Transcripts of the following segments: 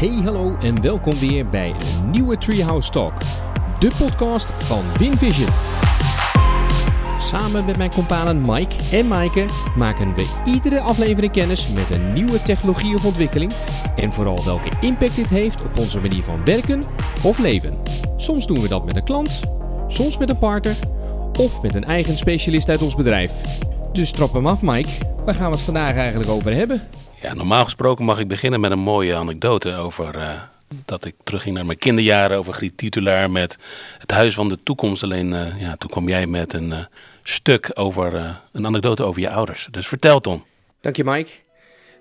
Hey, hallo en welkom weer bij een nieuwe Treehouse Talk, de podcast van WinVision. Samen met mijn companen Mike en Maaike maken we iedere aflevering kennis met een nieuwe technologie of ontwikkeling en vooral welke impact dit heeft op onze manier van werken of leven. Soms doen we dat met een klant, soms met een partner of met een eigen specialist uit ons bedrijf. Dus trap hem af Mike, waar gaan we het vandaag eigenlijk over hebben? Ja, normaal gesproken mag ik beginnen met een mooie anekdote over uh, dat ik terugging naar mijn kinderjaren over Griet Titulaar met het Huis van de Toekomst. Alleen uh, ja, toen kwam jij met een uh, stuk over een anekdote over je ouders. Dus vertel Tom. Dank je Mike.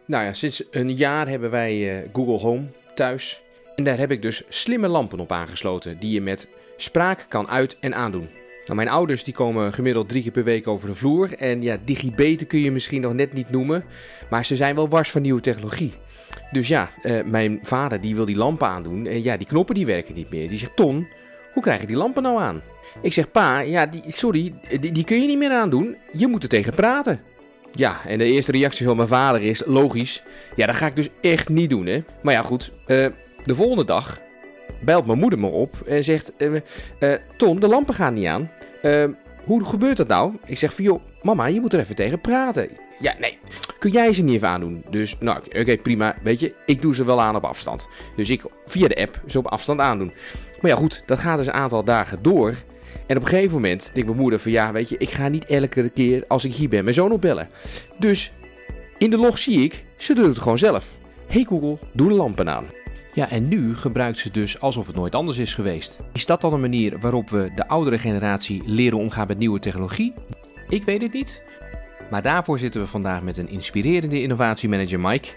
Nou ja, sinds een jaar hebben wij Google Home thuis. En daar heb ik dus slimme lampen op aangesloten die je met spraak kan uit- en aandoen. Nou, mijn ouders die komen gemiddeld drie keer per week over de vloer. En ja, digibeten kun je misschien nog net niet noemen. Maar ze zijn wel wars van nieuwe technologie. Dus ja, uh, mijn vader die wil die lampen aandoen. En ja, die knoppen die werken niet meer. Die zegt, Ton, hoe krijg ik die lampen nou aan? Ik zeg, pa, ja, die, sorry, die, die kun je niet meer aandoen. Je moet er tegen praten. Ja, en de eerste reactie van mijn vader is, logisch. Ja, dat ga ik dus echt niet doen, hè. Maar ja, goed. Uh, de volgende dag belt mijn moeder me op en zegt... Uh, Ton, de lampen gaan niet aan. Uh, hoe gebeurt dat nou? Ik zeg van, joh, mama, je moet er even tegen praten. Ja, nee, kun jij ze niet even aandoen? Dus, nou, oké, prima. Weet je, ik doe ze wel aan op afstand. Dus ik via de app ze op afstand aandoen. Maar ja, goed, dat gaat dus een aantal dagen door. En op een gegeven moment denkt mijn moeder van, ja, weet je, ik ga niet elke keer als ik hier ben mijn zoon opbellen. Dus in de log zie ik, ze doet het gewoon zelf. Hey Google, doe de lampen aan. Ja, en nu gebruikt ze dus alsof het nooit anders is geweest. Is dat dan een manier waarop we de oudere generatie leren omgaan met nieuwe technologie? Ik weet het niet. Maar daarvoor zitten we vandaag met een inspirerende innovatiemanager Mike.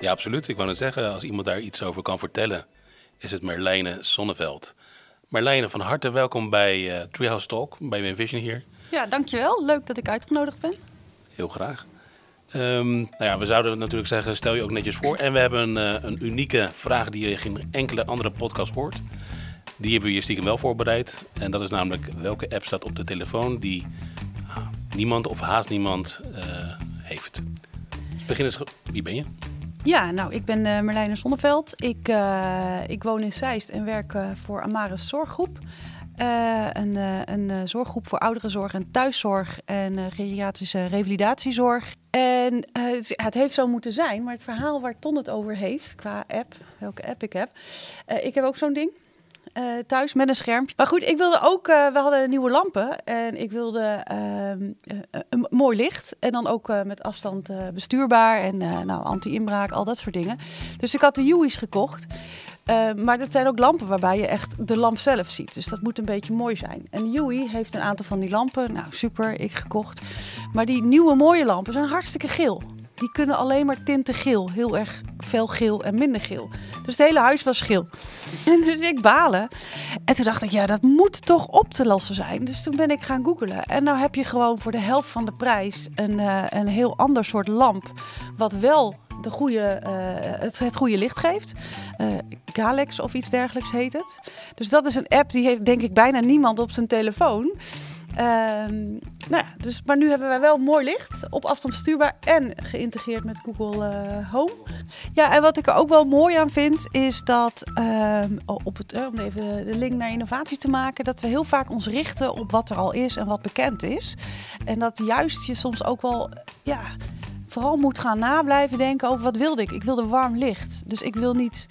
Ja, absoluut. Ik wou net zeggen, als iemand daar iets over kan vertellen, is het Merlijne Sonneveld. Marlijne, van harte welkom bij uh, Treehouse Talk, bij Winvision hier. Ja, dankjewel. Leuk dat ik uitgenodigd ben. Heel graag. Um, nou ja, we zouden natuurlijk zeggen, stel je ook netjes voor. En we hebben een, uh, een unieke vraag die je geen enkele andere podcast hoort. Die hebben we hier stiekem wel voorbereid. En dat is namelijk welke app staat op de telefoon die uh, niemand of haast niemand uh, heeft. Dus begin eens, wie ben je? Ja, nou, ik ben uh, Merlijne Zonneveld. Ik, ik woon in Zeist en werk voor Amaris Zorggroep. Uh, een, uh, een uh, zorggroep voor ouderenzorg en thuiszorg en geriatrische revalidatiezorg. En het, het, heeft zo moeten zijn, maar het verhaal waar Ton het over heeft, qua app, welke app ik heb. ik heb ook zo'n ding. Thuis met een schermpje. Maar goed, ik wilde ook, we hadden nieuwe lampen en ik wilde een mooi licht. En dan ook met afstand bestuurbaar en nou, anti-inbraak, al dat soort dingen. Dus ik had de Hui's gekocht. Uh, maar dat zijn ook lampen waarbij je echt de lamp zelf ziet. Dus dat moet een beetje mooi zijn. En Yui heeft een aantal van die lampen. Nou, super, ik gekocht. Maar die nieuwe mooie lampen zijn hartstikke geel. Die kunnen alleen maar tinten geel. Heel erg fel geel en minder geel. Dus het hele huis was geel. En dus ik balen. En toen dacht ik, ja, dat moet toch op te lossen zijn. Dus toen ben ik gaan googlen. En nou heb je gewoon voor de helft van de prijs een, uh, een heel ander soort lamp. Wat wel de goede, uh, het, het goede licht geeft. Uh, Galex of iets dergelijks heet het. Dus dat is een app die heeft denk ik bijna niemand op zijn telefoon. Um, nou ja, dus, maar nu hebben wij wel mooi licht, op afstand bestuurbaar en geïntegreerd met Google uh, Home. Ja, en wat ik er ook wel mooi aan vind, is dat, um, op het, uh, om even de link naar innovatie te maken, dat we heel vaak ons richten op wat er al is en wat bekend is. En dat juist je soms ook wel, ja, vooral moet gaan nablijven denken over wat wilde ik. Ik wilde warm licht, dus ik wil niet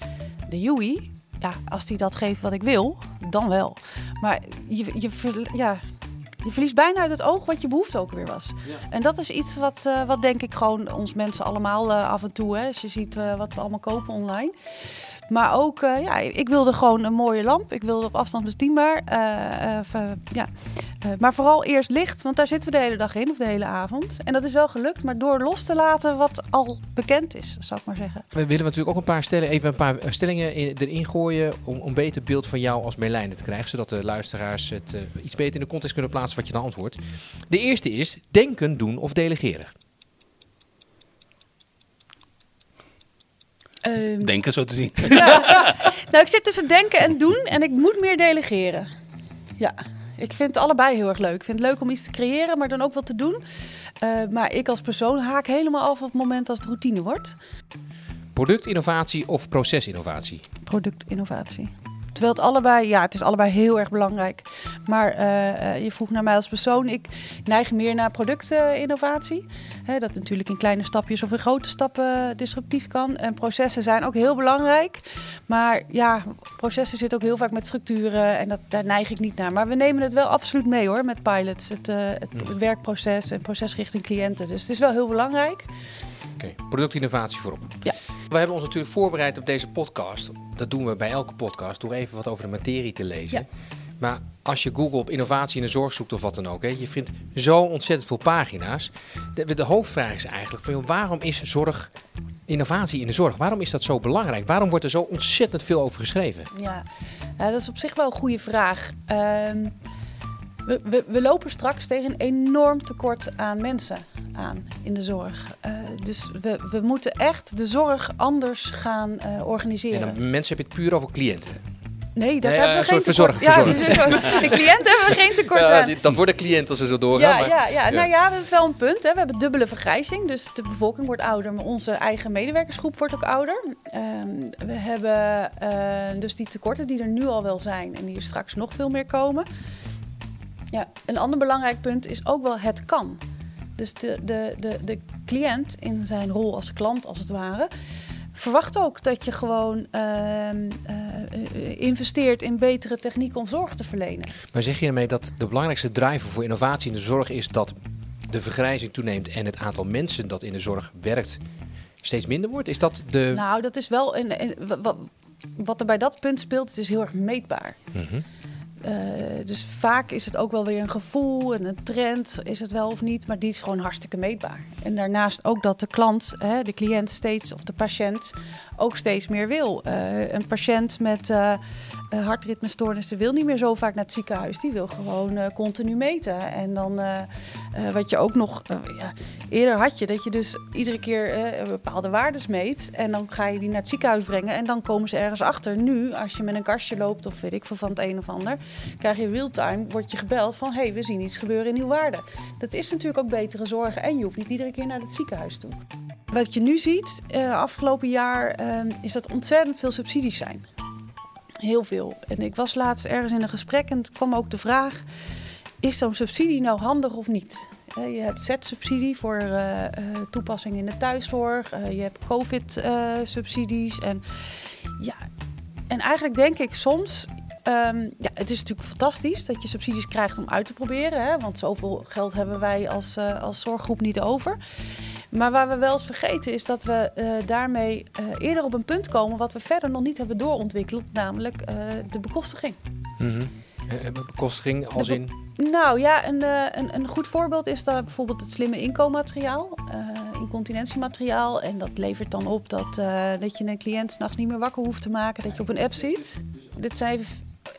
de Yui. Ja, als die dat geeft wat ik wil, dan wel. Maar je, je, ja, je verliest bijna uit het oog wat je behoefte ook weer was. Ja. En dat is iets wat, uh, wat denk ik gewoon ons mensen allemaal uh, af en toe, hè, als je ziet uh, wat we allemaal kopen online. Maar ook, ja, ik wilde gewoon een mooie lamp. Ik wilde op afstand bestienbaar. ja. Maar vooral eerst licht, want daar zitten we de hele dag in, of de hele avond. En dat is wel gelukt, maar door los te laten wat al bekend is, zou ik maar zeggen. We willen natuurlijk ook een paar stellingen, even een paar stellingen in, erin gooien... om een beter beeld van jou als Merlijne te krijgen... zodat de luisteraars het uh, iets beter in de context kunnen plaatsen wat je dan antwoordt. De eerste is denken, doen of delegeren. Um, denken, zo te zien. Ja. nou, ik zit tussen denken en doen en ik moet meer delegeren. Ja, ik vind het allebei heel erg leuk. Ik vind het leuk om iets te creëren, maar dan ook wat te doen. Uh, maar ik als persoon haak helemaal af op het moment als het routine wordt. productinnovatie of procesinnovatie? Productinnovatie. Terwijl het allebei, ja, het is allebei heel erg belangrijk. Maar uh, je vroeg naar mij als persoon. Ik neig meer naar productinnovatie. Hè, dat natuurlijk in kleine stapjes of in grote stappen disruptief kan. En processen zijn ook heel belangrijk. Maar ja, processen zitten ook heel vaak met structuren. En dat, daar neig ik niet naar. Maar we nemen het wel absoluut mee hoor, met pilots. Het, uh, het, het werkproces en proces richting cliënten. Dus het is wel heel belangrijk. Oké, productinnovatie voorop. Ja. We hebben ons natuurlijk voorbereid op deze podcast. Dat doen we bij elke podcast, door even wat over de materie te lezen. Ja. Maar als je Google op innovatie in de zorg zoekt of wat dan ook, hè, je vindt zo ontzettend veel pagina's. De, de hoofdvraag is eigenlijk van, joh, waarom is zorg, innovatie in de zorg, waarom is dat zo belangrijk? Waarom wordt er zo ontzettend veel over geschreven? Ja, ja dat is op zich wel een goede vraag. Ehm, we, we, we, lopen straks tegen een enorm tekort aan mensen aan in de zorg. Uh, dus we, we moeten echt de zorg anders gaan uh, organiseren. En dan mensen heb je het puur over cliënten. Nee, daar Nee, hebben eh, we geen tekort. verzorging, Ja, de cliënten hebben we geen tekort Ja, aan. dan wordt de cliënt als ze zo doorgaan. Ja, maar, ja, ja, nou ja, dat is wel een punt. Hè. We hebben dubbele vergrijzing, dus de bevolking wordt ouder, maar onze eigen medewerkersgroep wordt ook ouder. Ehm, we hebben eh, dus die tekorten die er nu al wel zijn en die er straks nog veel meer komen. Ja, een ander belangrijk punt is ook wel het kan. Dus de, de, de, de cliënt in zijn rol als klant, als het ware, verwacht ook dat je gewoon ehm, eh, investeert in betere technieken om zorg te verlenen. maar zeg je ermee dat de belangrijkste driver voor innovatie in de zorg is dat de vergrijzing toeneemt en het aantal mensen dat in de zorg werkt steeds minder wordt? Is dat de... Nou, dat is wel een, een- wa- wa- wat er bij dat punt speelt, het is heel erg meetbaar. Mhm. Eh, dus vaak is het ook wel weer een gevoel en een trend, is het wel of niet, maar die is gewoon hartstikke meetbaar. En daarnaast ook dat de klant, hè, de cliënt steeds of de patiënt ook steeds meer wil. Eh, een patiënt met eh eh, hartritmestoornissen wil niet meer zo vaak naar het ziekenhuis. Die wil gewoon eh, continu meten. En dan eh, wat je ook nog ja, eerder had je, dat je dus iedere keer bepaalde waardes meet. En dan ga je die naar het ziekenhuis brengen. En dan komen ze ergens achter. Nu, als je met een kastje loopt of weet ik veel van het een of ander, krijg je real-time, word je gebeld van hé, hey, we zien iets gebeuren in uw waarde. Dat is natuurlijk ook betere zorg. En je hoeft niet iedere keer naar het ziekenhuis toe. Wat je nu ziet, afgelopen jaar, eh, is dat ontzettend veel subsidies zijn. Heel veel. En ik was laatst ergens in een gesprek en toen kwam ook de vraag: is zo'n subsidie nou handig of niet? Je hebt Z-subsidie voor eh, eh, toepassing in de thuiszorg. Eh, je hebt COVID-subsidies. en ja, en eigenlijk denk ik soms. ehm, ja, het is natuurlijk fantastisch dat je subsidies krijgt om uit te proberen. Hè? Want zoveel geld hebben wij als, als zorggroep niet over. Maar waar we wel eens vergeten is dat we eh, daarmee eh, eerder op een punt komen wat we verder nog niet hebben doorontwikkeld, namelijk eh, de bekostiging. Eh, eh, Bekostiging als in... Nou ja, een, een, een goed voorbeeld is daar bijvoorbeeld het slimme inkoopmateriaal, incontinentiemateriaal. En dat levert dan op dat, dat je een cliënt s'nachts niet meer wakker hoeft te maken, dat je op een app ziet. Dit zijn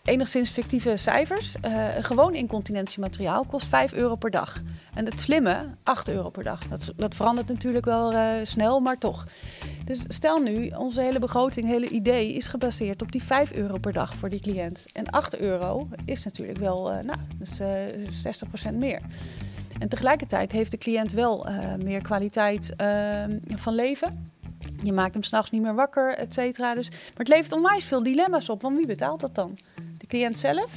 enigszins fictieve cijfers. Een gewoon incontinentiemateriaal kost 5 euro per dag. En het slimme 8 euro per dag. Dat, dat verandert natuurlijk wel eh, snel, maar toch. Dus stel nu, onze hele begroting, hele idee is gebaseerd op die 5 euro per dag voor die cliënt. En 8 euro is natuurlijk wel, eh, nou, dus, eh 60% meer. En tegelijkertijd heeft de cliënt wel meer kwaliteit eh, van leven. Je maakt hem s'nachts niet meer wakker, et cetera. Dus, maar het levert onwijs veel dilemma's op. Want wie betaalt dat dan? Cliënt zelf?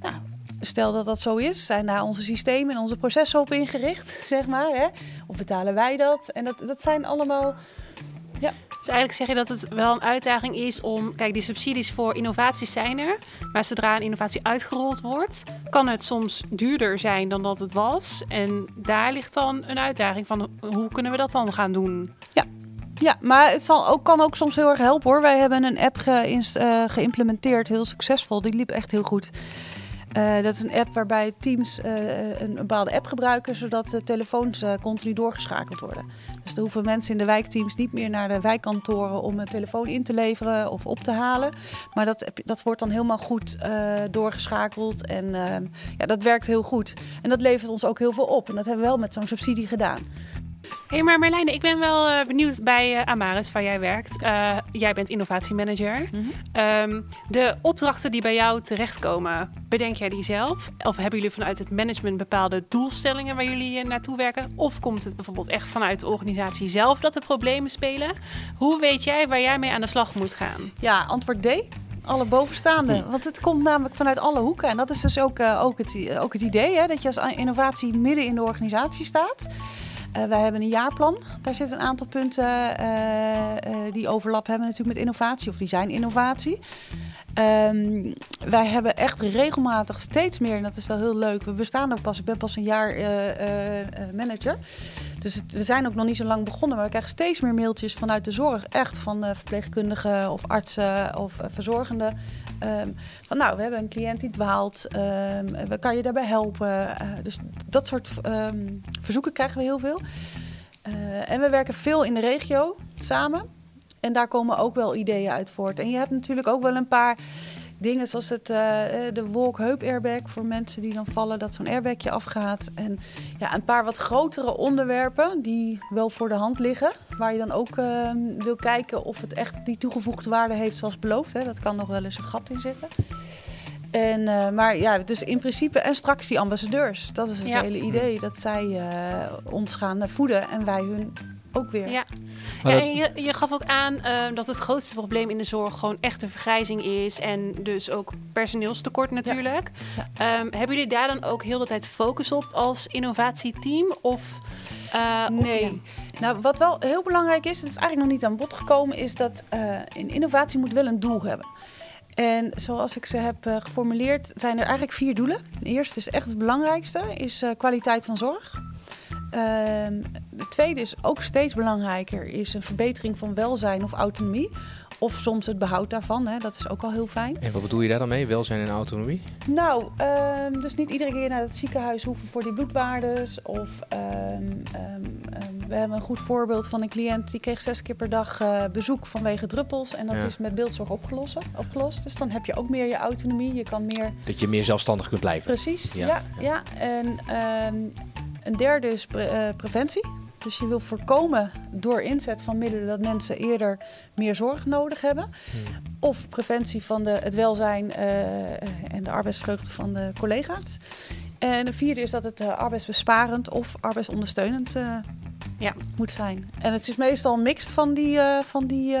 Nou, stel dat dat zo is, zijn daar onze systemen en onze processen op ingericht, zeg maar. Hè? Of betalen wij dat? En dat, dat zijn allemaal... Dus eigenlijk zeg je dat het wel een uitdaging is om... Kijk, die subsidies voor innovaties zijn er. Maar zodra een innovatie uitgerold wordt... kan het soms duurder zijn dan dat het was. En daar ligt dan een uitdaging van... hoe kunnen we dat dan gaan doen? Ja, maar het zal ook, kan ook soms heel erg helpen hoor. Wij hebben een app eh, geïmplementeerd, heel succesvol. Die liep echt heel goed. Eh, dat is een app waarbij teams eh, een bepaalde app gebruiken, zodat de telefoons continu doorgeschakeld worden. Dus er hoeven mensen in de wijkteams niet meer naar de wijkkantoren om een telefoon in te leveren of op te halen. Maar dat, dat wordt dan helemaal goed doorgeschakeld en ja, dat werkt heel goed. En dat levert ons ook heel veel op. En dat hebben we wel met zo'n subsidie gedaan. Hé, maar Merlijne, ik ben wel eh, benieuwd bij uh, Amaris, waar jij werkt. Uh, jij bent innovatiemanager. Mm -hmm. de opdrachten die bij jou terechtkomen, bedenk jij die zelf? Of hebben jullie vanuit het management bepaalde doelstellingen waar jullie naartoe werken? Of komt het bijvoorbeeld echt vanuit de organisatie zelf dat er problemen spelen? Hoe weet jij waar jij mee aan de slag moet gaan? Ja, antwoord D alle bovenstaande. Want het komt namelijk vanuit alle hoeken. En dat is dus ook, uh, ook, het, ook het idee, hè, dat je als innovatie midden in de organisatie staat. Uh, wij hebben een jaarplan. Daar zitten een aantal punten uh, die overlap hebben natuurlijk met innovatie of die zijn innovatie. Um, wij hebben echt regelmatig steeds meer, en dat is wel heel leuk. We bestaan ook pas, ik ben pas een jaar manager. Dus we zijn ook nog niet zo lang begonnen, maar we krijgen steeds meer mailtjes vanuit de zorg. Echt van verpleegkundigen of artsen of verzorgenden. Um, van nou, we hebben een cliënt die dwaalt. Um, kan je daarbij helpen? Uh, dus dat soort um, verzoeken krijgen we heel veel. en we werken veel in de regio samen. En daar komen ook wel ideeën uit voort. En je hebt natuurlijk ook wel een paar dingen zoals het, uh, de wolk-heup-airbag voor mensen die dan vallen, dat zo'n airbagje afgaat. En ja, een paar wat grotere onderwerpen die wel voor de hand liggen. Waar je dan ook uh, wil kijken of het echt die toegevoegde waarde heeft zoals beloofd. Hè. Dat kan nog wel eens een gat in zitten. En, uh, maar ja, dus in principe, en straks die ambassadeurs. Dat is het ja. hele idee, dat zij ons gaan voeden en wij hun ook weer. Ja, ja en je, je gaf ook aan uh, dat het grootste probleem in de zorg gewoon echt de vergrijzing is. En dus ook personeelstekort natuurlijk. Ja. Ja. Um, hebben jullie daar dan ook heel de tijd focus op als innovatieteam? Of, uh, nee. Of, nou, wat wel heel belangrijk is, en dat is eigenlijk nog niet aan bod gekomen, is dat uh, een innovatie moet wel een doel hebben. En zoals ik ze heb uh, geformuleerd, zijn er eigenlijk vier doelen. De eerste is echt het belangrijkste, is uh, kwaliteit van zorg. De tweede is ook steeds belangrijker, is een verbetering van welzijn of autonomie. Of soms het behoud daarvan, hè. dat is ook al heel fijn. En wat bedoel je daar dan mee, welzijn en autonomie? Nou, um, dus niet iedere keer naar het ziekenhuis hoeven voor die bloedwaardes. Of um, um, we hebben een goed voorbeeld van een cliënt die kreeg zes keer per dag uh, bezoek vanwege druppels. En dat ja. is met beeldzorg opgelost, opgelost. Dus dan heb je ook meer je autonomie. Je kan meer... Dat je meer zelfstandig kunt blijven. Precies, ja. ja, ja. En een derde is pre uh, preventie. Dus je wil voorkomen door inzet van middelen dat mensen eerder meer zorg nodig hebben. Hmm. Of preventie van de, het welzijn uh, en de arbeidsvreugde van de collega's. En de vierde is dat het uh, arbeidsbesparend of arbeidsondersteunend ja. moet zijn. En het is meestal een mix van die, van die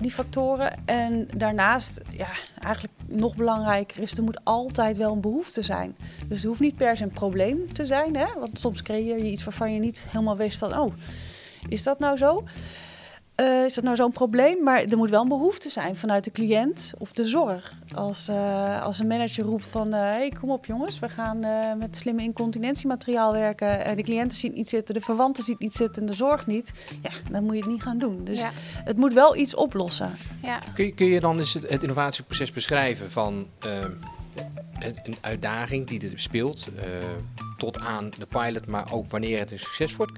die factoren. En daarnaast, ja, eigenlijk nog belangrijker is, er moet altijd wel een behoefte zijn. Dus er hoeft niet per se een probleem te zijn, hè? want soms creëer je iets waarvan je niet helemaal wist dat, oh, is dat nou zo? Uh, is dat nou zo'n probleem? Maar er moet wel een behoefte zijn vanuit de cliënt of de zorg. Als, uh, als een manager roept van... hé, uh, hey, kom op jongens, we gaan uh, met slimme incontinentiemateriaal werken. de cliënten zien het niet zitten, de verwanten zien het niet zitten... en de zorg niet. Ja, dan moet je het niet gaan doen. Dus ja. het moet wel iets oplossen. Ja. Kun, je, kun je dan eens het, het innovatieproces beschrijven van... een uitdaging die er speelt, tot aan de pilot, maar ook wanneer het een succes wordt?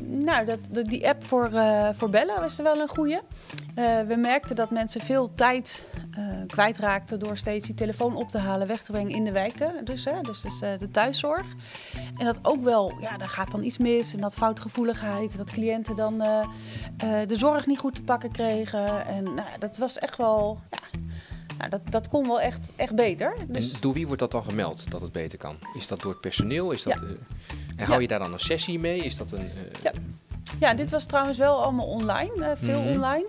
Nou, dat, die app voor, uh, voor bellen was er wel een goede. Uh, we merkten dat mensen veel tijd kwijtraakten door steeds die telefoon op te halen, weg te brengen in de wijken. Dus, hè, dus, dus de thuiszorg. En dat ook wel, ja, daar gaat dan iets mis. En dat foutgevoeligheid, dat cliënten dan de zorg niet goed te pakken kregen. En nou, dat was echt wel, ja, nou, dat, dat kon wel echt, echt beter. Dus... En door wie wordt dat dan gemeld dat het beter kan? Is dat door het personeel? Is dat, ja. uh, en hou je daar dan een sessie mee? Is dat een, uh... ja. ja, dit was trouwens wel allemaal online, uh, veel mm -hmm. online.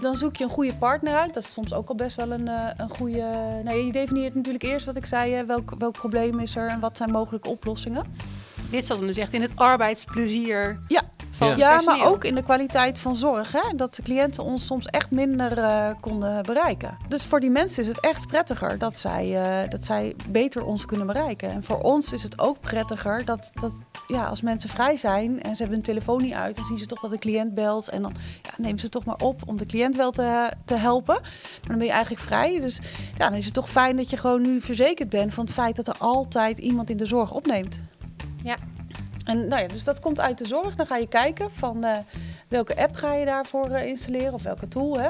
dan zoek je een goede partner uit. Dat is soms ook al best wel een, een goede. Nou, je definieert natuurlijk eerst wat ik zei: welk, welk probleem is er en wat zijn mogelijke oplossingen. Dit zat hem dus echt in het arbeidsplezier. Ja, van ja, maar ook in de kwaliteit van zorg. Hè? Dat de cliënten ons soms echt minder uh, konden bereiken. Dus voor die mensen is het echt prettiger dat zij, uh, dat zij beter ons kunnen bereiken. En voor ons is het ook prettiger dat, dat ja, als mensen vrij zijn en ze hebben hun telefoon niet uit, dan zien ze toch dat de cliënt belt. En dan ja, nemen ze het toch maar op om de cliënt wel te, te helpen. Maar dan ben je eigenlijk vrij. Dus ja, dan is het toch fijn dat je gewoon nu verzekerd bent van het feit dat er altijd iemand in de zorg opneemt. En nou ja, dus dat komt uit de zorg. Dan ga je kijken van uh, welke app ga je daarvoor uh, installeren of welke tool. Hè?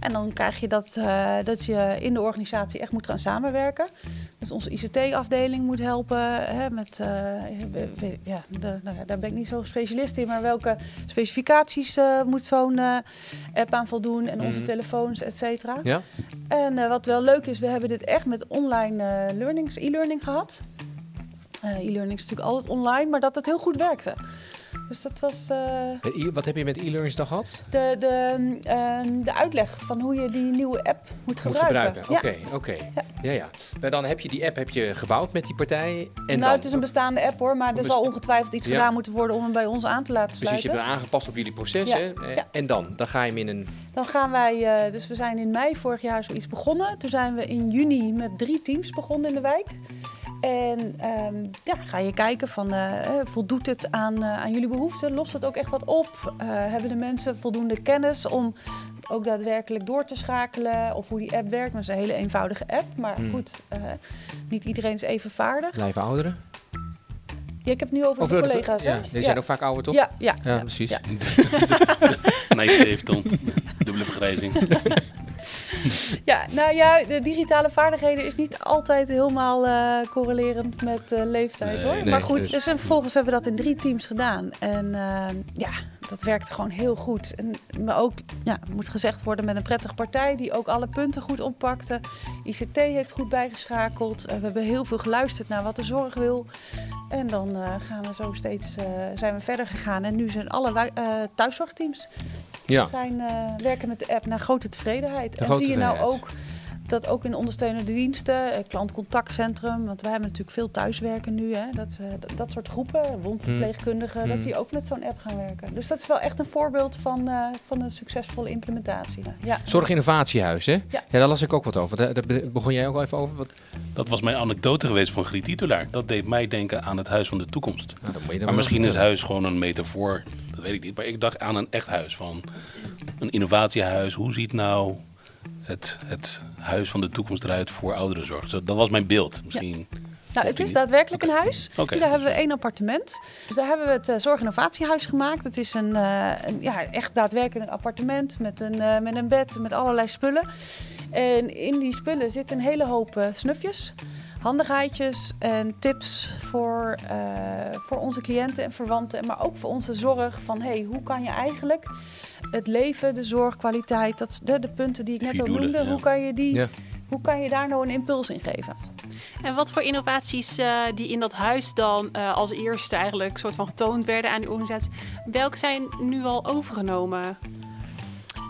En dan krijg je dat, eh, dat je in de organisatie echt moet gaan samenwerken. Dus onze ICT-afdeling moet helpen hè, met, eh, ja, de, nou ja, daar ben ik niet zo specialist in, maar welke specificaties eh, moet zo'n eh, app aan voldoen en onze Mhm. telefoons, et cetera. Ja? En eh, wat wel leuk is, we hebben dit echt met online eh learnings, e-learning gehad. Eh, e-learning is natuurlijk altijd online, maar dat het heel goed werkte. Dus dat was eh, Met e- Wat heb je met e-learnings dan gehad? de, de, ehm, de uitleg van hoe je die nieuwe app moet Moet gebruiken. gebruiken. Oké, oké. Ja, ja. Maar dan heb je die app heb je gebouwd met die partij. En nou, dan, het is een bestaande app hoor, maar er zal ongetwijfeld iets Ja. gedaan moeten worden om hem bij ons aan te laten Precies, je sluiten. hebt hem aangepast op jullie proces. Ja, Hè? Eh, ja. En dan? Dan ga je hem in een... Dan gaan wij, eh, dus we zijn in mei vorig jaar zoiets begonnen. Toen zijn we in juni met drie teams begonnen in de wijk. En ehm, ja, ga je kijken van, eh, eh, voldoet het aan, eh, aan jullie behoeften? Lost het ook echt wat op? Eh, hebben de mensen voldoende kennis om ook daadwerkelijk door te schakelen? Of hoe die app werkt? Dat is een hele eenvoudige app, maar Hmm. goed, eh, niet iedereen is even vaardig. Blijven ouderen? Ja, ik heb het nu over de- collega's? Ja, die zijn ook vaak ouder, toch? ja, ja, Ja, ja. precies. ja. Nee, 7 ton. Dubbele vergrijzing. Ja, nou ja, de digitale vaardigheden is niet altijd helemaal eh, correlerend met eh, leeftijd Nee, hoor. nee, maar goed, dus- dus en vervolgens hebben we dat in drie teams gedaan. En eh, ja, dat werkte gewoon heel goed. En, maar ook, ja, moet gezegd worden, met een prettige partij die ook alle punten goed oppakte. ICT heeft goed bijgeschakeld. Eh, we hebben heel veel geluisterd naar wat de zorg wil. En dan eh, gaan we zo steeds, eh, zijn we verder gegaan. En nu zijn alle eh, thuiszorgteams Ja. zijn, eh, werken met de app naar grote tevredenheid. en grote zie je nou ook dat ook in ondersteunende diensten, eh, klantcontactcentrum, want wij hebben natuurlijk veel thuiswerken nu, hè, dat, eh, dat, dat soort groepen, wondverpleegkundigen, Hmm. dat die ook met zo'n app gaan werken. Dus dat is wel echt een voorbeeld van, eh, van een succesvolle implementatie. Ja. Zorginnovatiehuis, hè? Ja. daar las ik ook wat over. Daar, daar begon jij ook al even over. Wat, Dat was mijn anekdote geweest van Griet Titulaar. Dat deed mij denken aan het huis van de toekomst. nou, Maar misschien is huis gewoon een metafoor. Dat weet ik niet. Maar ik dacht aan een echt huis. Van een innovatiehuis. Hoe ziet nou het, het huis van de toekomst eruit voor ouderenzorg? Zo, dat was mijn beeld. Misschien. Nou, het is daadwerkelijk een huis. Oké. Daar hebben we één appartement. Dus daar hebben we het uh, Zorginnovatiehuis gemaakt. Het is een, eh, een ja, echt daadwerkelijk een appartement met een, eh, met een bed, met allerlei spullen. En in die spullen zitten een hele hoop snufjes, handigheidjes en tips voor, eh, voor onze cliënten en verwanten. Maar ook voor onze zorg van hey, hoe kan je eigenlijk het leven, de zorgkwaliteit, dat, de, de punten die ik net al noemde, ja. hoe kan je die... Ja. Hoe kan je daar nou een impuls in geven? En wat voor innovaties eh, die in dat huis dan eh, als eerste eigenlijk soort van getoond werden aan die organisatie, welke zijn nu al overgenomen?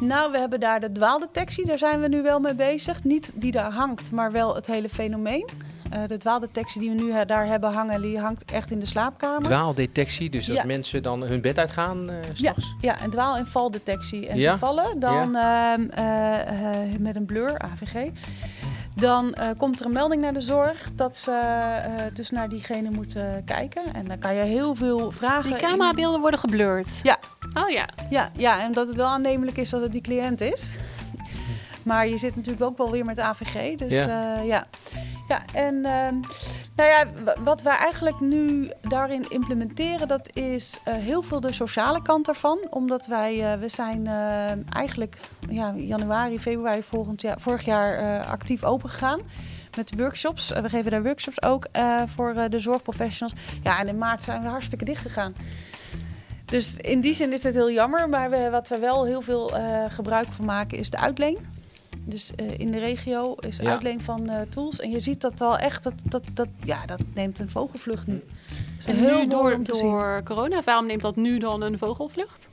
Nou, we hebben daar de dwaaldetectie, daar zijn we nu wel mee bezig. Niet die daar hangt, maar wel het hele fenomeen. Eh, de dwaaldetectie die we nu eh, daar hebben hangen, die hangt echt in de slaapkamer. Dwaaldetectie, dus als Ja. mensen dan hun bed uitgaan eh s Ja, ja, en dwaal- en valdetectie. En Ja? ze vallen dan ehm, eh, eh, met een blur, AVG. Dan eh, komt er een melding naar de zorg dat ze eh, dus naar diegene moeten kijken. En dan kan je heel veel vragen... Die in- camerabeelden worden geblurred. Ja. Oh ja. Ja, ja, en dat het wel aannemelijk is dat het die cliënt is. Maar je zit natuurlijk ook wel weer met AVG. Dus ja. Ja, en ehm, nou ja, wat wij eigenlijk nu daarin implementeren, dat is eh, heel veel de sociale kant daarvan. Omdat wij, eh, we zijn eh, eigenlijk ja, januari, februari volgend jaar, vorig jaar actief open gegaan. Met workshops. We geven daar workshops ook voor de zorgprofessionals. Ja, en in maart zijn we hartstikke dicht gegaan. Dus in die zin is het heel jammer. Maar we, wat we wel heel veel gebruik van maken is de uitleen. Dus eh, in de regio is Ja. uitleen van eh, tools. En je ziet dat al echt, dat, dat, dat, ja, dat neemt een vogelvlucht nu. En heel nu door, om te zien. door corona, waarom neemt dat nu dan een vogelvlucht?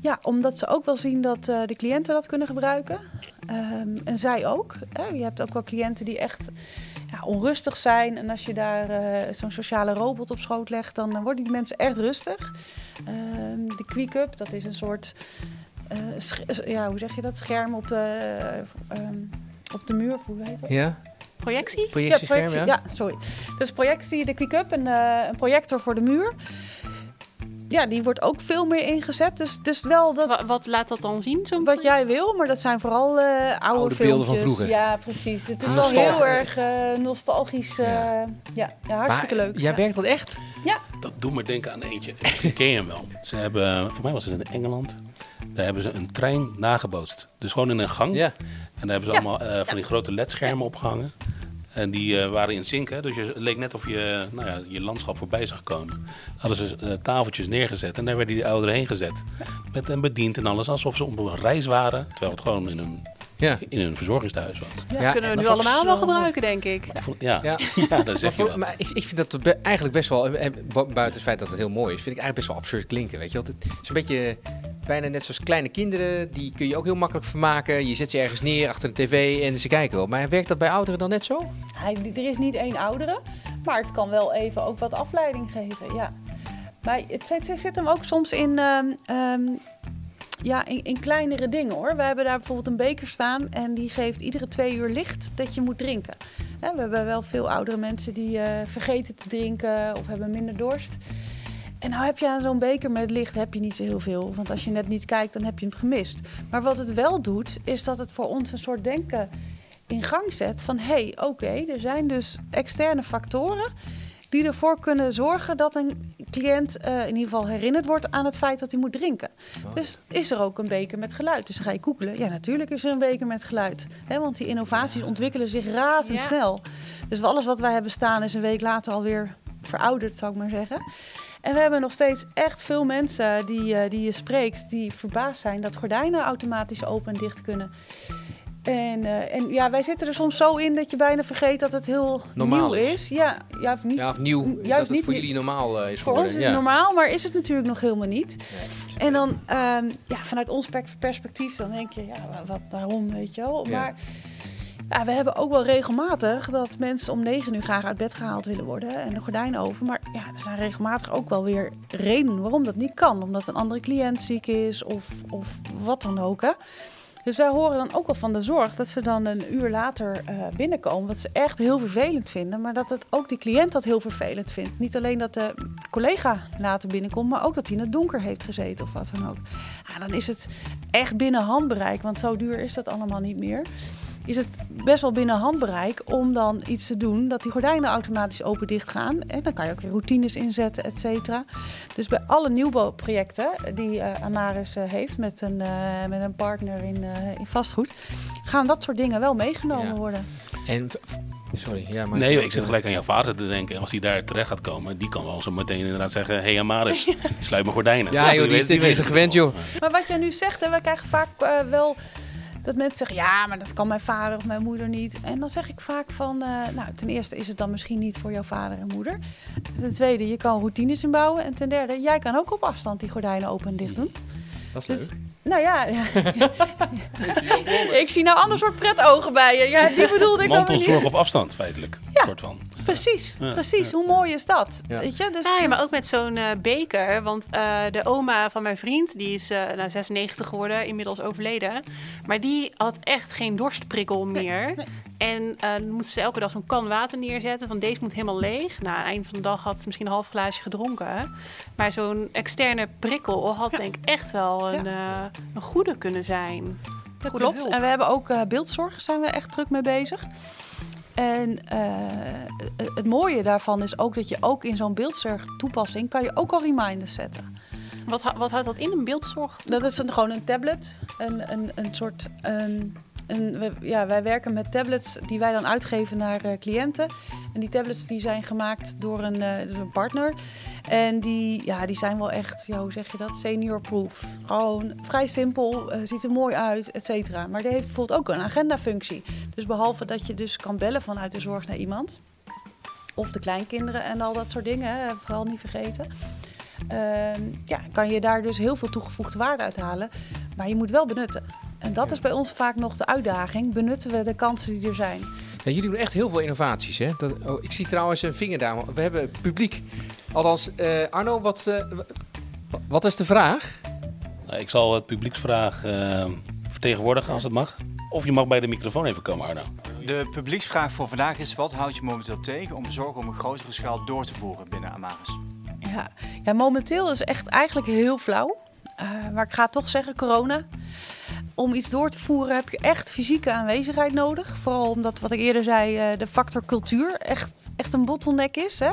Ja, omdat ze ook wel zien dat eh, de cliënten dat kunnen gebruiken. Ehm, en zij ook. Hè. Je hebt ook wel cliënten die echt ja, onrustig zijn. En als je daar eh, zo'n sociale robot op schoot legt, dan worden die mensen echt rustig. Ehm, de Quick Up, dat is een soort, ja, hoe zeg je dat, scherm op, eh, ehm, op de muur. Hoe heet dat? Ja? Projectie? Projectie- ja? ja, sorry. Dus projectie, de Quick Up, een, eh, een projector voor de muur. Ja, die wordt ook veel meer ingezet. Dus, dus wel dat... Wa- wat laat dat dan zien? Zo'n Wat jij wil, maar dat zijn vooral eh, oude, Oude beelden van filmpjes. vroeger. Ja, precies. Het is wel heel erg eh, nostalgisch. eh, Ja. ja. Ja, hartstikke Maar leuk. Jij ja. werkt dat echt? Dat doet me denken aan eentje. Misschien ken je hem wel. Ze hebben, voor mij was het in Engeland. Daar hebben ze een trein nagebootst. Dus gewoon in een gang. Ja. En daar hebben ze allemaal eh, van die grote ledschermen opgehangen. En die eh, waren in zink, hè? dus je, het leek net of je nou ja, je landschap voorbij zag komen. Hadden ze eh, tafeltjes neergezet en daar werden die ouderen heen gezet. Met een bediend en alles, alsof ze op een reis waren. Terwijl het gewoon in een, Ja. in een verzorgingstehuis was. Dat Ja, kunnen we maar nu allemaal wel gebruiken, denk ik. Ja, Ja. Maar, zeg voor- wat. maar ik, ik vind dat eigenlijk best wel, eh, bu- buiten het feit dat het heel mooi is, vind ik eigenlijk best wel absurd klinken. Weet je wel? Het is een beetje bijna net zoals kleine kinderen, die kun je ook heel makkelijk vermaken. Je zet ze ergens neer achter de tv en ze kijken wel. Maar werkt dat bij ouderen dan net zo? Hij, er is niet één oudere, maar het kan wel even ook wat afleiding geven. Ja. Maar het, zit- zit hem ook soms in, ehm, ehm, ja, in, in kleinere dingen hoor. We hebben daar bijvoorbeeld een beker staan en die geeft iedere twee uur licht dat je moet drinken. We hebben wel veel oudere mensen die eh, vergeten te drinken of hebben minder dorst. En nou heb je aan zo'n beker met licht heb je niet zo heel veel. Want als je net niet kijkt, dan heb je hem gemist. Maar wat het wel doet, is dat het voor ons een soort denken in gang zet van hé, hey, oké, er zijn dus externe factoren die ervoor kunnen zorgen dat een cliënt eh, in ieder geval herinnerd wordt aan het feit dat hij moet drinken. Dus is er ook een beker met geluid? Dus dan ga je googelen. Ja, natuurlijk is er een beker met geluid. Hè, want die innovaties ontwikkelen zich razendsnel. Dus alles wat wij hebben staan is een week later alweer verouderd, zou ik maar zeggen. En we hebben nog steeds echt veel mensen die, eh, die je spreekt, die verbaasd zijn dat gordijnen automatisch open en dicht kunnen. En, eh, en ja, wij zitten er soms zo in dat je bijna vergeet dat het heel Normaal nieuw is. is. Ja, ja, of niet. Ja, of nieuw, Juist dat het niet voor jullie normaal eh, is Voor geworden. ons is ja. het normaal, maar is het natuurlijk nog helemaal niet. En dan, ehm, ja, vanuit ons pers- perspectief, dan denk je, ja, wa- wat, waarom, weet je wel. Maar ja, we hebben ook wel regelmatig dat mensen om negen uur graag uit bed gehaald willen worden en de gordijnen open. Maar ja, er zijn regelmatig ook wel weer redenen waarom dat niet kan. Omdat een andere cliënt ziek is of, of wat dan ook, hè. Dus wij horen dan ook wel van de zorg dat ze dan een uur later eh, binnenkomen. Wat ze echt heel vervelend vinden. Maar dat het ook die cliënt dat heel vervelend vindt. Niet alleen dat de collega later binnenkomt, maar ook dat hij in het donker heeft gezeten of wat dan ook. Dan is het echt binnen handbereik, want zo duur is dat allemaal niet meer. Is het best wel binnen handbereik om dan iets te doen dat die gordijnen automatisch open-dicht gaan. En dan kan je ook weer routines inzetten, et cetera. Dus bij alle nieuwbouwprojecten die eh, Amaris eh, heeft met een, eh, met een partner in, eh, in vastgoed, gaan dat soort dingen wel meegenomen Ja. worden. En, sorry, ja, maar... Nee, ik zit gelijk aan jouw vader te denken. Als hij daar terecht gaat komen, die kan wel zo meteen inderdaad zeggen... Hé hey, Amaris, sluit mijn gordijnen. Ja, joh, die die is er gewend, joh. Maar wat jij nu zegt, hè, we krijgen vaak wel dat mensen zeggen: ja, maar dat kan mijn vader of mijn moeder niet. En dan zeg ik vaak van: eh, nou, ten eerste is het dan misschien niet voor jouw vader en moeder. Ten tweede, je kan routines inbouwen. En ten derde, jij kan ook op afstand die gordijnen open en dicht doen. Dat is Dus, leuk. nou ja, ja. ik zie nou ander soort pret ogen bij je. Ja, die bedoelde ik Mantelzorg niet. op afstand, feitelijk. Ja. Soort van. Precies, Ja, precies. ja. Hoe mooi is dat? Ja. Weet je? Dus, Ja, ja, maar dus- ook met zo'n eh, beker. Want eh, de oma van mijn vriend, die is eh nou, 96 geworden, inmiddels overleden. Maar die had echt geen dorstprikkel meer. En eh, dan moest ze elke dag zo'n kan water neerzetten. Van deze moet helemaal leeg. Nou, aan het eind van de dag had ze misschien een half glaasje gedronken. Maar zo'n externe prikkel had denk ik echt wel een, eh, een goede kunnen zijn. Dat klopt. hulp. En we hebben ook eh, beeldzorg, zijn we echt druk mee bezig. En eh, het mooie daarvan is ook dat je ook in zo'n beeldzorgtoepassing kan je ook al reminders zetten. Wat, wat houdt dat in, een beeldzorg? Dat is een, gewoon een tablet, een, een, een soort. Een, een, we- ja, wij werken met tablets die wij dan uitgeven naar eh, cliënten. En die tablets die zijn gemaakt door een, eh, door een partner. En die, ja, die zijn wel echt, hoe zeg je dat? Senior proof. Gewoon vrij simpel, eh, ziet er mooi uit, et cetera. Maar die heeft bijvoorbeeld ook een agendafunctie. Dus behalve dat je dus kan bellen vanuit de zorg naar iemand. Of de kleinkinderen en al dat soort dingen, vooral niet vergeten. Ehm, ja, kan je daar dus heel veel toegevoegde waarde uit halen. Maar je moet wel benutten. En dat is bij ons vaak nog de uitdaging. Benutten we de kansen die er zijn? Ja, jullie doen echt heel veel innovaties, hè? Dat, oh, ik zie trouwens een vinger daar. We hebben publiek. Althans, eh, Arno, wat, eh, wat is de vraag? Nou, ik zal het publieksvraag eh, vertegenwoordigen als het mag. Of je mag bij de microfoon even komen, Arno. De publieksvraag voor vandaag is: wat houd je momenteel tegen om de zorg om een grotere schaal door te voeren binnen Amaris? Ja, ja momenteel is echt eigenlijk heel flauw. Eh, maar ik ga toch zeggen, corona. Om iets door te voeren heb je echt fysieke aanwezigheid nodig. Vooral omdat, wat ik eerder zei, eh, de factor cultuur echt, echt een bottleneck is. Hè?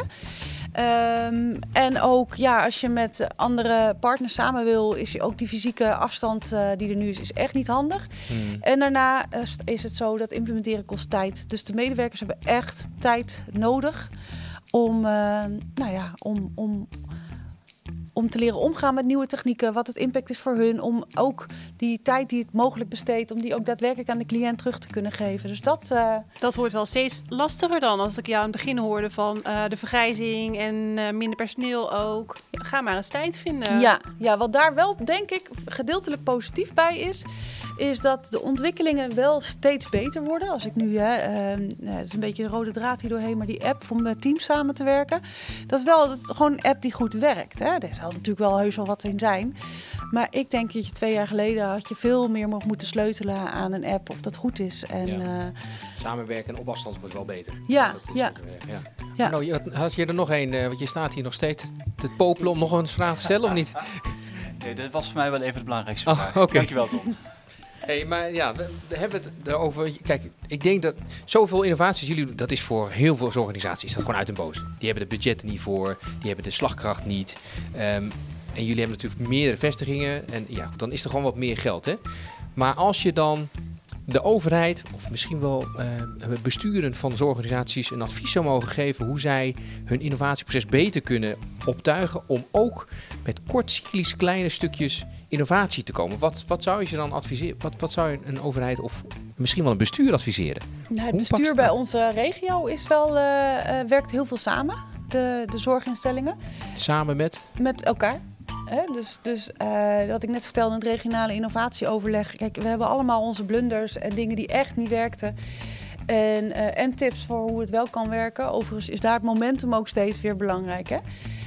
Ehm, en ook ja, als je met andere partners samen wil, is ook die fysieke afstand uh, die er nu is, is echt niet handig. Hmm. En daarna uh, is het zo dat implementeren kost tijd. Dus de medewerkers hebben echt tijd nodig om, uh, nou ja, om, om om te leren omgaan met nieuwe technieken, wat het impact is voor hun, om ook die tijd die het mogelijk besteedt, om die ook daadwerkelijk aan de cliënt terug te kunnen geven. Dus dat, uh... dat wordt wel steeds lastiger dan, als ik jou aan het begin hoorde van uh, de vergrijzing en uh, minder personeel ook. Ga maar eens tijd vinden. Ja, ja, wat daar wel denk ik gedeeltelijk positief bij is, is dat de ontwikkelingen wel steeds beter worden. Als ik nu, hè, uh, het is een beetje de rode draad hier doorheen, maar die app om met teams samen te werken, dat is wel dat is gewoon een app die goed werkt. Hè. Er zal natuurlijk wel heus wel wat in zijn. Maar ik denk dat je twee jaar geleden had je veel meer moeten sleutelen aan een app of dat goed is. En, Ja. uh, Samenwerken en op afstand wordt wel beter. Ja, dat is ja. ook, eh, ja. Ja. Nou, je had, je er nog een, eh, want je staat hier nog steeds te popelen om nog een vraag te stellen of niet? Nee, dat was voor mij wel even de belangrijkste Oh, oké. Dankjewel, Tom. Hey, maar ja, we, we hebben het erover. Kijk, ik denk dat zoveel innovaties jullie doen, dat is voor heel veel organisaties is dat gewoon uit een boos. Die hebben de budgetten niet voor, die hebben de slagkracht niet. Ehm, en jullie hebben natuurlijk meerdere vestigingen en ja, dan is er gewoon wat meer geld, hè? Maar als je dan de overheid, of misschien wel eh, besturen van zorgorganisaties, een advies zou mogen geven hoe zij hun innovatieproces beter kunnen optuigen om ook met kortcyclisch kleine stukjes innovatie te komen. Wat, wat zou je ze dan adviseren? Wat, wat zou je een overheid of misschien wel een bestuur adviseren? Nou, het bestuur het bij onze regio is wel, eh, eh, werkt heel veel samen, de, de zorginstellingen, Samen met. met elkaar. Hè? Dus, dus eh, wat ik net vertelde in het regionale innovatieoverleg. Kijk, we hebben allemaal onze blunders en dingen die echt niet werkten. En, eh, en tips voor hoe het wel kan werken. Overigens is daar het momentum ook steeds weer belangrijk. Hè?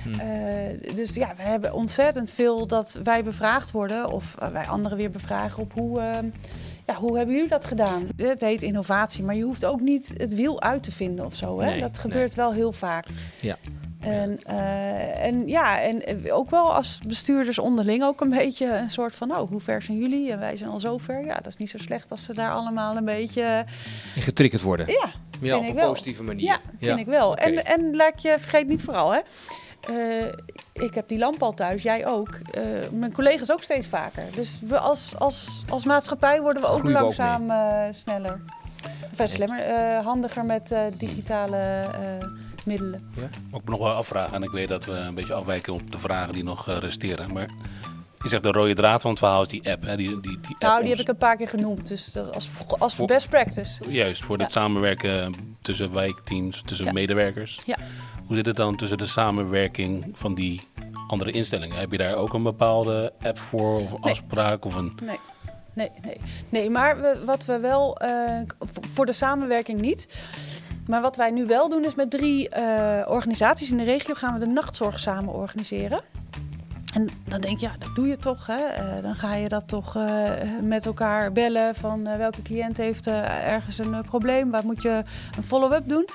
Hmm. Eh, dus ja, we hebben ontzettend veel dat wij bevraagd worden. Of wij anderen weer bevragen op hoe... ehm, ja, hoe hebben jullie dat gedaan? Het heet innovatie, maar je hoeft ook niet het wiel uit te vinden of zo. Hè? Nee, dat gebeurt wel heel vaak. Ja. En, eh, en ja, en eh, ook wel als bestuurders onderling ook een beetje een soort van, nou, hoe ver zijn jullie? En wij zijn al zo ver. Ja, dat is niet zo slecht als ze daar allemaal een beetje, En getriggerd worden. ja, Ja, op een wel. positieve manier. ja, vind ik wel. En, en laat je, vergeet niet vooral, hè. Eh, ik heb die lamp al thuis, jij ook. Eh, mijn collega's ook steeds vaker. Dus we als, als, als maatschappij worden we ook Groeien we ook langzaam eh, sneller. Enfin, slimmer, eh, handiger met eh, digitale eh, middelen. Ook nog wel afvragen, en ik weet dat we een beetje afwijken op de vragen die nog eh, resteren. Maar je zegt de rode draad van het verhaal is die app. Hè? Die, die, die app Nou, die heb ik een paar keer genoemd. Dus dat als, als Voor- best practice. Juist, voor Ja. het samenwerken tussen wijkteams, tussen Ja. medewerkers. Ja. Hoe zit het dan tussen de samenwerking van die andere instellingen? Heb je daar ook een bepaalde app voor of Nee. afspraak? Of een... Nee, nee, nee. Nee, maar we, wat we wel, eh, voor de samenwerking niet. Maar wat wij nu wel doen is met drie eh, organisaties in de regio gaan we de nachtzorg samen organiseren. En dan denk je, ja, dat doe je toch. Hè? Eh, dan ga je dat toch met elkaar bellen van welke cliënt heeft ergens een probleem. Waar moet je een follow-up doen?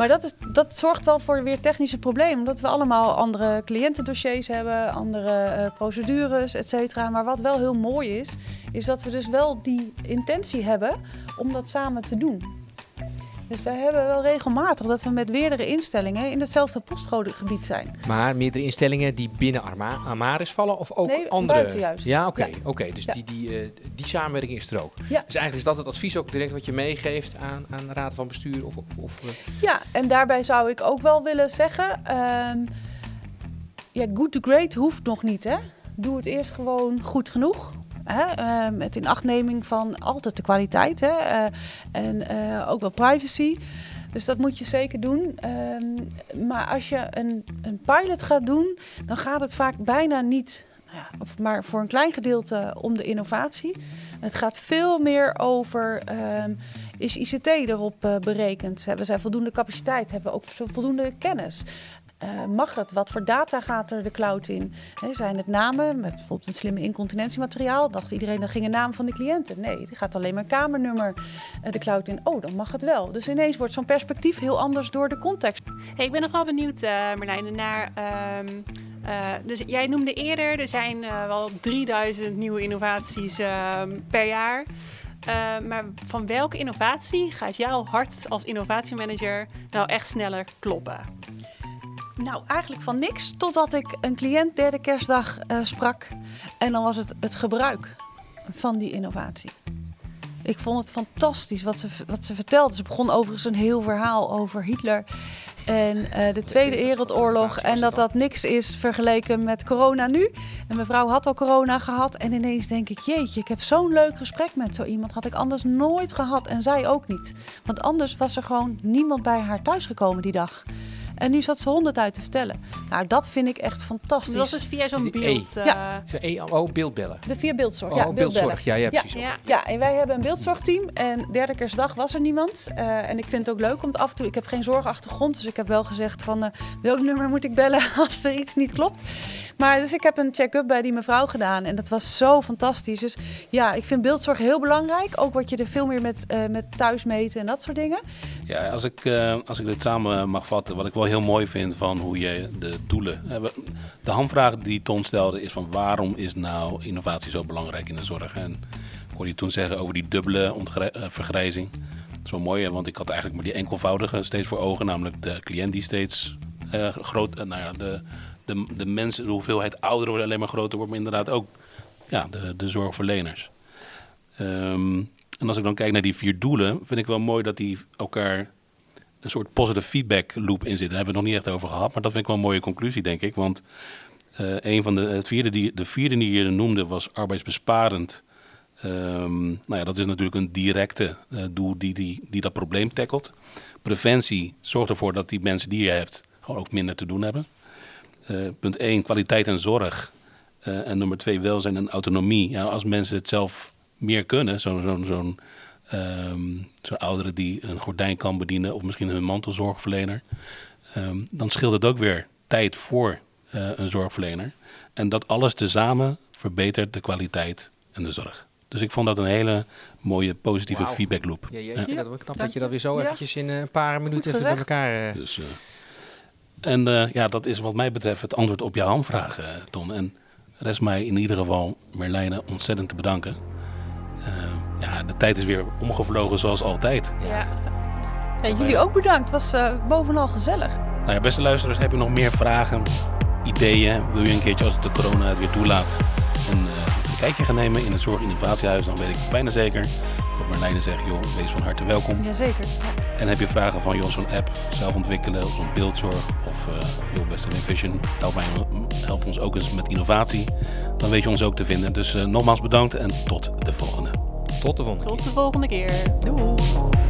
Maar dat, is, dat zorgt wel voor weer technische problemen. Omdat we allemaal andere cliëntendossiers hebben, andere eh, procedures, et cetera. Maar wat wel heel mooi is, is dat we dus wel die intentie hebben om dat samen te doen. Dus we hebben wel regelmatig dat we met meerdere instellingen in hetzelfde postcodegebied zijn. Maar meerdere instellingen die binnen Arma Amaris vallen of ook Nee, andere? buiten juist. Ja, oké. Ja. oké. Dus Ja. die, die, eh, die samenwerking is er ook. Ja. Dus eigenlijk is dat het advies ook direct wat je meegeeft aan, aan de raad van bestuur of... of, of eh, Ja, en daarbij zou ik ook wel willen zeggen, ehm, ja, good to great hoeft nog niet, hè. Doe het eerst gewoon goed genoeg. Hè? eh, met inachtneming van altijd de kwaliteit hè? eh, en eh, ook wel privacy. Dus dat moet je zeker doen. Ehm, maar als je een, een pilot gaat doen, dan gaat het vaak bijna niet, nou ja, of maar voor een klein gedeelte om de innovatie. Het gaat veel meer over, ehm, is ICT erop eh, berekend? Hebben zij voldoende capaciteit? Hebben we ook voldoende kennis? Eh, mag het? Wat voor data gaat er de cloud in? Zijn het namen met bijvoorbeeld een slimme incontinentiemateriaal? Dacht iedereen dat ging een naam van de cliënten? Nee, die gaat alleen maar kamernummer eh, de cloud in. Oh, dan mag het wel. Dus ineens wordt zo'n perspectief heel anders door de context. Hey, ik ben nog wel benieuwd, Marlijne, naar... ehm, eh, dus jij noemde eerder, er zijn wel 3000 nieuwe innovaties ehm, per jaar. Maar van welke innovatie gaat jouw hart als innovatiemanager nou echt sneller kloppen? Nou, eigenlijk van niks. Totdat ik een cliënt derde kerstdag eh, sprak. En dan was het het gebruik van die innovatie. Ik vond het fantastisch wat ze, wat ze vertelde. Ze begon overigens een heel verhaal over Hitler en eh, de Tweede Wereldoorlog. En dat dat niks is vergeleken met corona nu. En mevrouw had al corona gehad. En ineens denk ik, jeetje, ik heb zo'n leuk gesprek met zo iemand. Had ik anders nooit gehad en zij ook niet. Want anders was er gewoon niemand bij haar thuisgekomen die dag. En nu zat ze honderd uit te vertellen. Nou, dat vind ik echt fantastisch. Dat was dus via zo'n Die beeld. E. eh, Ja. Ze- eh, Oh, beeldbellen. De vier beeldzorg. Oh, ja, beeldbellen. beeldzorg. Ja, ja, Ja. precies. ja. Ja, en wij hebben een beeldzorgteam. En derde kerstdag was er niemand. Eh, en ik vind het ook leuk om het af en toe... Ik heb geen zorgachtergrond, dus ik heb wel gezegd van... eh, welk nummer moet ik bellen als er iets niet klopt? Maar dus ik heb een check-up bij die mevrouw gedaan. En dat was zo fantastisch. Dus ja, ik vind beeldzorg heel belangrijk. Ook wat je er veel meer met, eh met thuismeten en dat soort dingen. Ja, als ik, eh, als ik dit samen mag vatten, wat ik wel heel mooi vind van hoe je de doelen. eh, De hamvraag die Ton stelde is van waarom is nou innovatie zo belangrijk in de zorg? En ik hoorde je toen zeggen over die dubbele eh, vergrijzing. Dat is wel mooi, want ik had eigenlijk maar die enkelvoudige steeds voor ogen, namelijk de cliënt die steeds eh, groot, nou ja, de, de, de mensen, de hoeveelheid ouderen wordt alleen maar groter, wordt, maar inderdaad ook ja, de, de zorgverleners. Ehm, en als ik dan kijk naar die vier doelen, vind ik wel mooi dat die elkaar een soort positive feedback loop in zit. Daar hebben we het nog niet echt over gehad, maar dat vind ik wel een mooie conclusie, denk ik. Want eh, een van de, het vierde die, de vierde die je noemde was arbeidsbesparend. Ehm, nou ja, dat is natuurlijk een directe eh, doel die, die, die dat probleem tackelt. Preventie zorgt ervoor dat die mensen die je hebt gewoon ook minder te doen hebben. Eh, punt 1, kwaliteit en zorg. En nummer 2, welzijn en autonomie. Ja, als mensen het zelf meer kunnen, zo'n zo'n zo'n ehm, zo'n oudere die een gordijn kan bedienen of misschien een mantelzorgverlener, ehm, dan scheelt het ook weer tijd voor eh, een zorgverlener. En dat alles tezamen verbetert de kwaliteit en de zorg. Dus ik vond dat een hele mooie positieve feedback loop. Ja, je Ja. dat wel knap dank dat je dat weer zo. Ja. eventjes in een paar minuten even bij elkaar... eh, Dus, eh, en eh, ja, dat is wat mij betreft het antwoord op je hamvraag, eh, Ton. En rest mij in ieder geval, Merlijne, ontzettend te bedanken. Ja, de tijd is weer omgevlogen zoals altijd. Ja. Ja, jullie ook bedankt. Het was eh, bovenal gezellig. Nou ja, beste luisteraars, heb je nog meer vragen, ideeën? Wil je een keertje als de corona het weer toelaat een, eh, een kijkje gaan nemen in het Zorginnovatiehuis? Dan weet ik bijna zeker dat Marlijne zegt, joh, wees van harte welkom. Jazeker. Ja. En heb je vragen van, joh, zo'n app zelf ontwikkelen of zo'n beeldzorg of eh joh, beste Vision, help, mij, help ons ook eens met innovatie. Dan weet je ons ook te vinden. Dus eh, nogmaals bedankt en tot de volgende. Tot de volgende keer. Tot de volgende keer. Doei.